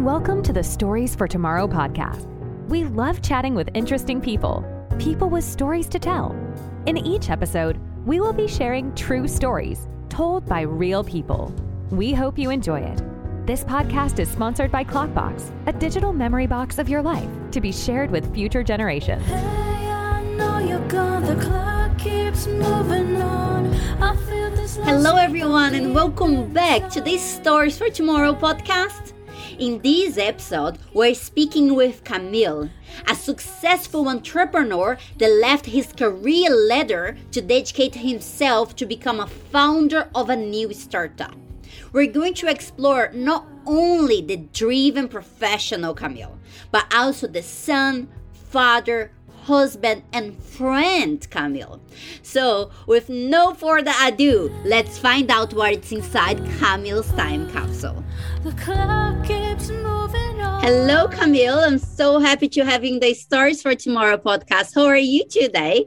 and welcome to the Stories for Tomorrow podcast. We love chatting with interesting people, people with stories to tell. In each episode, we will be sharing true stories told by real people. We hope you enjoy it. This podcast is sponsored by Klokbox, a digital memory box of your life to be shared with future generations. Hey, Hello, everyone, and welcome back to this Stories for Tomorrow podcast. In this episode, we're speaking with Kamil, a successful entrepreneur that left his career ladder to dedicate himself to become a founder of a new startup. We're going to explore not only the driven professional Kamil, but also the son, father, husband, and friend, Kamil. So, with no further ado, let's find out what's inside Kamil's time capsule. Hello, Kamil. I'm so happy to having the Stories for Tomorrow podcast. How are you today?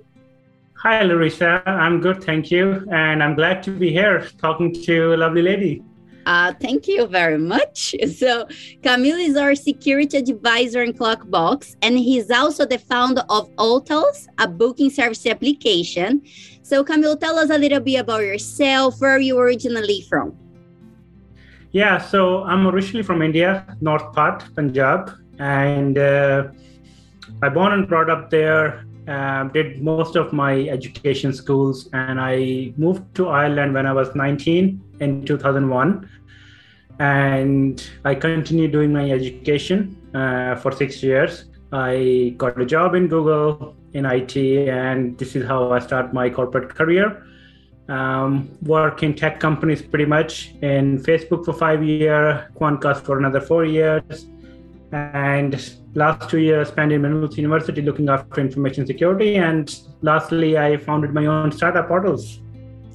Hi, Larissa. I'm good, thank you. And I'm glad to be here talking to a lovely lady. Uh, thank you very much. So, Kamil is our security advisor in Klokbox, and he's also the founder of Hotels, a booking service application. So, Kamil, tell us a little bit about yourself. Where are you originally from? Yeah, so I'm originally from India, North part, Punjab, and uh, I born and brought up there. Uh, did most of my education schools, and I moved to Ireland when I was 19 in 2001 and i continued doing my education uh, for six years. I got a job in google in it and this is how i start my corporate career. Um, work in tech companies pretty much. In facebook for five years quantcast for another four years and last two years spent in Maynooth University looking after information security and lastly I founded my own startup portals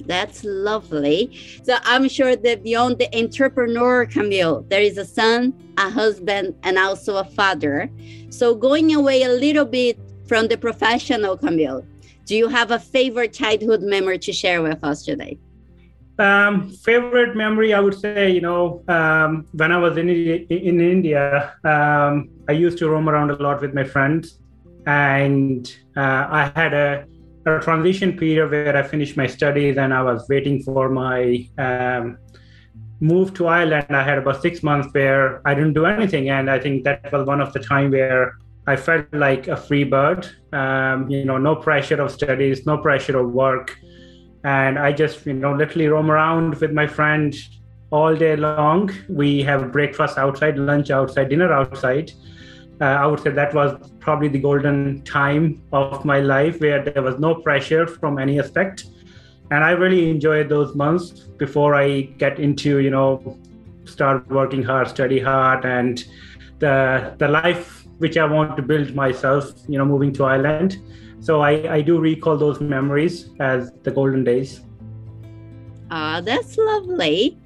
that's lovely. So I'm sure that beyond the entrepreneur, Kamil, there is a son, a husband, and also a father. So going away a little bit from the professional, Kamil, do you have a favorite childhood memory to share with us today? Um, favorite memory, I would say, you know, um, when I was in in India, um, I used to roam around a lot with my friends, and uh, I had a a transition period where I finished my studies and I was waiting for my um, move to Ireland. I had about six months where I didn't do anything, and I think that was one of the time where I felt like a free bird. Um, you know, no pressure of studies, no pressure of work, and I just you know literally roam around with my friend all day long. We have breakfast outside, lunch outside, dinner outside uh, I would say that was probably the golden time of my life where there was no pressure from any aspect. And I really enjoyed those months before I get into, you know, start working hard, study hard, and the the life which I want to build myself, you know, moving to Ireland. So I, I do recall those memories as the golden days. Ah, uh, that's lovely.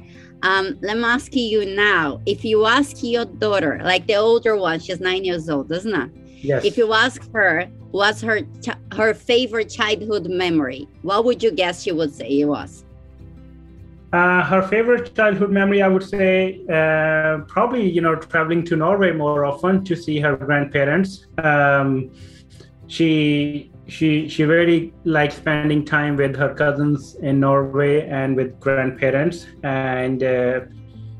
Um, let me ask you now if you ask your daughter, like the older one, she's nine years old, doesn't it? Yes. If you ask her what's her ch- her favorite childhood memory, what would you guess she would say it was? Uh, her favorite childhood memory, I would say, uh, probably you know traveling to Norway more often to see her grandparents. Um, she she she really likes spending time with her cousins in Norway and with grandparents, and uh,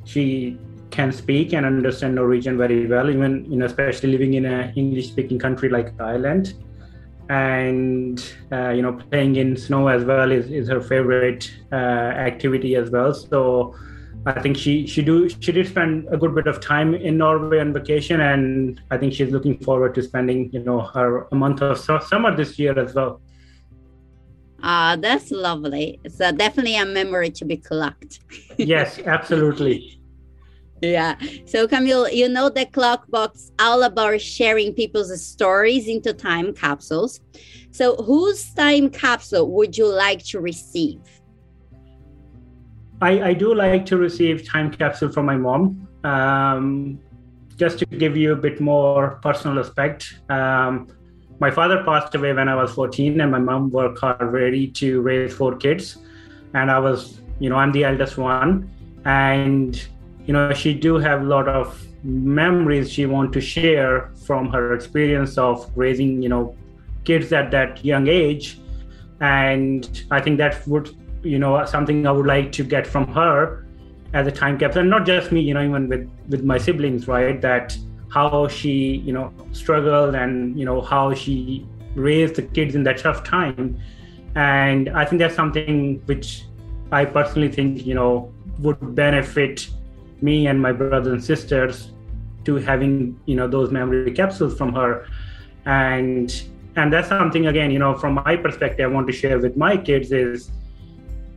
she can speak and understand Norwegian very well, even you know, especially living in an English-speaking country like Ireland. And uh, you know, playing in snow as well is, is her favorite uh, activity as well. So I think she she do she did spend a good bit of time in Norway on vacation, and I think she's looking forward to spending you know her a month of summer this year as well. Ah, uh, that's lovely. It's uh, definitely a memory to be collected. yes, absolutely. yeah. So Kamil, you know the Klokbox all about sharing people's stories into time capsules. So whose time capsule would you like to receive? I, I do like to receive time capsule from my mom. Um, just to give you a bit more personal aspect. Um, my father passed away when I was 14, and my mom worked hard ready to raise four kids. And I was, you know, I'm the eldest one. And you know she do have a lot of memories she want to share from her experience of raising you know kids at that young age and i think that would you know something i would like to get from her as a time capsule and not just me you know even with with my siblings right? That how she you know struggled and you know how she raised the kids in that tough time. And i think that's something which i personally think you know would benefit me and my brothers and sisters to having you know those memory capsules from her. And and that's something again you know from my perspective i want to share with my kids is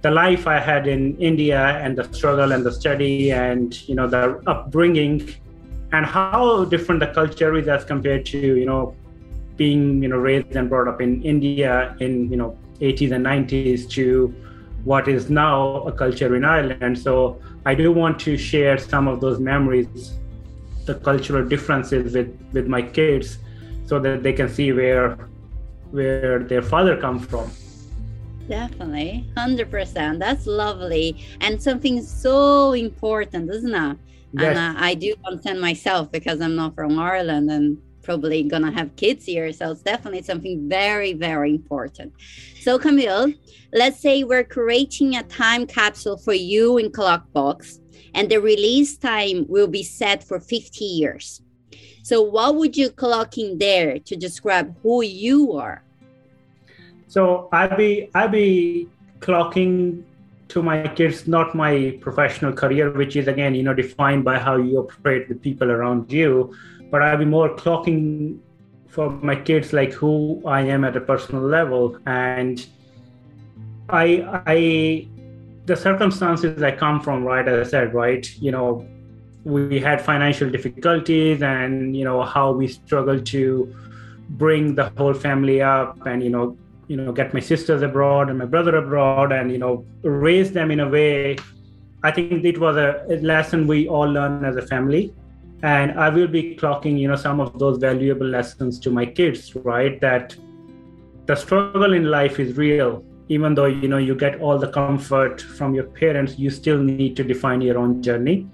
the life i had in india and the struggle and the study and you know the upbringing and how different the culture is as compared to you know being you know raised and brought up in india in you know 80s and 90s to what is now a culture in ireland. So i do want to share some of those memories the cultural differences with with my kids so that they can see where where their father comes from definitely 100% that's lovely and something so important isn't it yes. and uh, i do understand myself because i'm not from ireland and probably gonna have kids here so it's definitely something very very important so Kamil let's say we're creating a time capsule for you in Klokbox and the release time will be set for 50 years. So, what would you clock in there to describe who you are? So, I'll be I'll be clocking to my kids not my professional career, which is again you know defined by how you operate with people around you, but I'll be more clocking for my kids like who I am at a personal level. And I I the circumstances I come from, right, as I said, right, you know, we had financial difficulties and, you know, how we struggled to bring the whole family up and, you know, you know, get my sisters abroad and my brother abroad and, you know, raise them in a way. I think it was a, lesson we all learn as a family. And I will be clocking, you know, some of those valuable lessons to my kids, right? That the struggle in life is real even though you know you get all the comfort from your parents you still need to define your own journey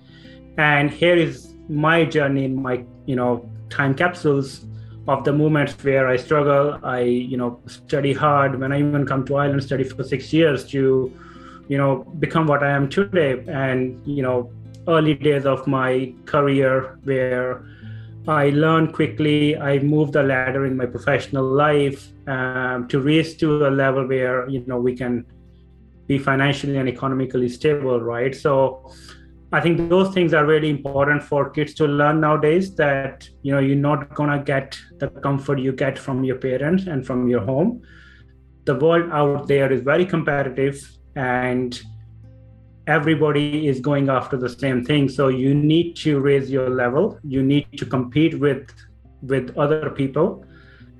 and here is my journey in my you know time capsules of the moments where i struggle i you know study hard when i even come to ireland study for six years to you know become what i am today and you know early days of my career where I learned quickly. I moved the ladder in my professional life um, to raise to a level where you know we can be financially and economically stable, right? So I think those things are really important for kids to learn nowadays. That you know you're not gonna get the comfort you get from your parents and from your home. The world out there is very competitive, and everybody is going after the same thing so you need to raise your level you need to compete with with other people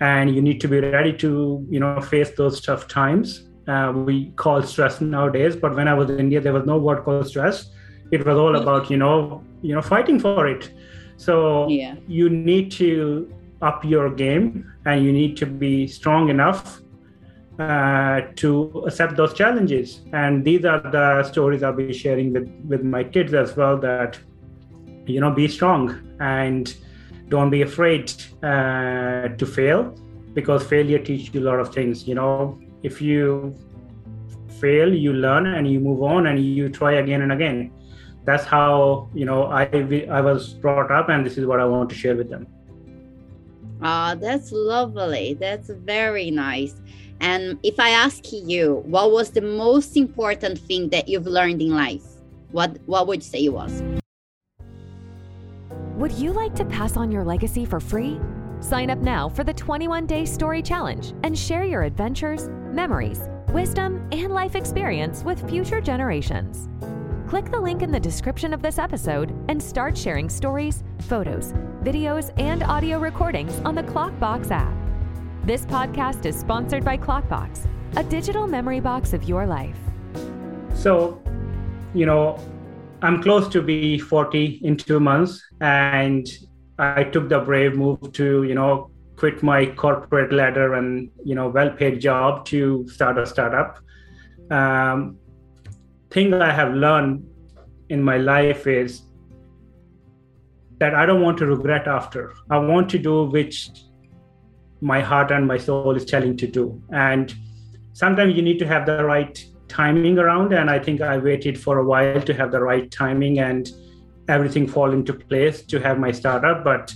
and you need to be ready to you know face those tough times uh, we call stress nowadays but when i was in india there was no word called stress it was all about you know you know fighting for it so yeah. you need to up your game and you need to be strong enough uh, to accept those challenges. And these are the stories I'll be sharing with, with my kids as well that, you know, be strong and don't be afraid uh, to fail because failure teaches you a lot of things. You know, if you fail, you learn and you move on and you try again and again. That's how, you know, I, I was brought up and this is what I want to share with them. Ah, that's lovely. That's very nice. And if I ask you, what was the most important thing that you've learned in life? What what would you say it was? Would you like to pass on your legacy for free? Sign up now for the 21 Day Story Challenge and share your adventures, memories, wisdom, and life experience with future generations. Click the link in the description of this episode and start sharing stories, photos, videos, and audio recordings on the Klokbox app. This podcast is sponsored by Klokbox, a digital memory box of your life. So, you know, I'm close to be 40 in two months, and I took the brave move to, you know, quit my corporate ladder and, you know, well-paid job to start a startup. Um, thing I have learned in my life is that I don't want to regret after. I want to do which my heart and my soul is telling to do. And sometimes you need to have the right timing around. And I think I waited for a while to have the right timing and everything fall into place to have my startup. But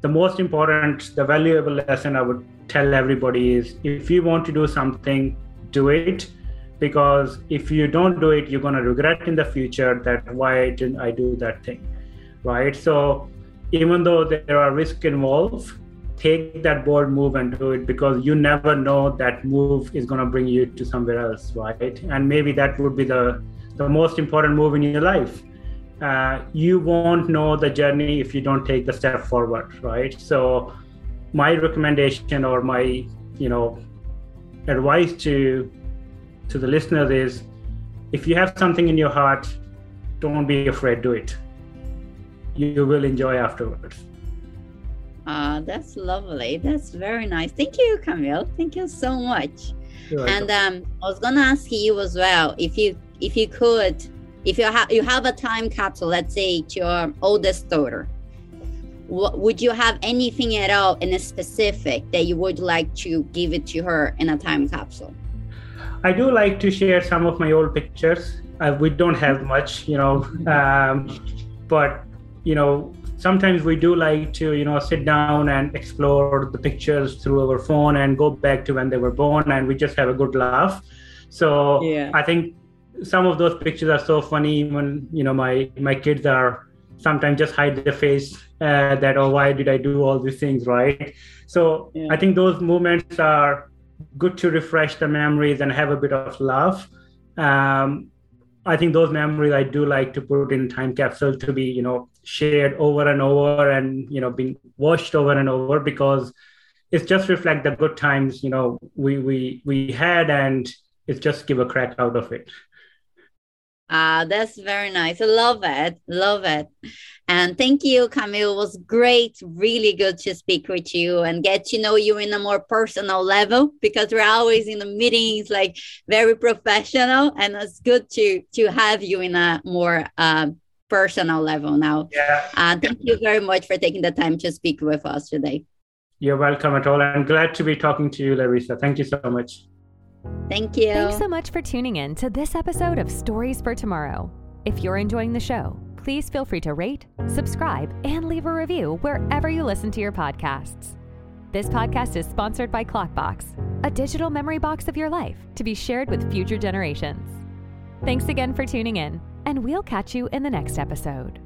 the most important, the valuable lesson I would tell everybody is if you want to do something, do it. Because if you don't do it, you're going to regret in the future that why didn't I do that thing? Right. So even though there are risks involved, take that bold move and do it because you never know that move is going to bring you to somewhere else right and maybe that would be the the most important move in your life uh, you won't know the journey if you don't take the step forward right so my recommendation or my you know advice to to the listeners is if you have something in your heart don't be afraid do it you will enjoy afterwards Ah, that's lovely. That's very nice. Thank you, Kamil. Thank you so much. and um, I was gonna ask you as well if you if you could if you have you have a time capsule, let's say to your oldest daughter, what, would you have anything at all in a specific that you would like to give it to her in a time capsule? I do like to share some of my old pictures. Uh, we don't have much, you know, um, but you know sometimes we do like to you know sit down and explore the pictures through our phone and go back to when they were born and we just have a good laugh so yeah. i think some of those pictures are so funny when you know my my kids are sometimes just hide their face uh, that oh why did i do all these things right so yeah. i think those moments are good to refresh the memories and have a bit of love. um, I think those memories I do like to put in time capsule to be, you know, shared over and over and, you know, being watched over and over because it's just reflect the good times, you know, we we we had and it's just give a crack out of it. Ah, that's very nice. I love it. Love it. And thank you, Kamil. It was great, really good to speak with you and get to know you in a more personal level because we're always in the meetings, like very professional. And it's good to to have you in a more um, personal level now. Yeah. Uh, thank you very much for taking the time to speak with us today. You're welcome at all. I'm glad to be talking to you, Larissa. Thank you so much. Thank you. Thanks so much for tuning in to this episode of Stories for Tomorrow. If you're enjoying the show, please feel free to rate, subscribe, and leave a review wherever you listen to your podcasts. This podcast is sponsored by Klokbox, a digital memory box of your life to be shared with future generations. Thanks again for tuning in, and we'll catch you in the next episode.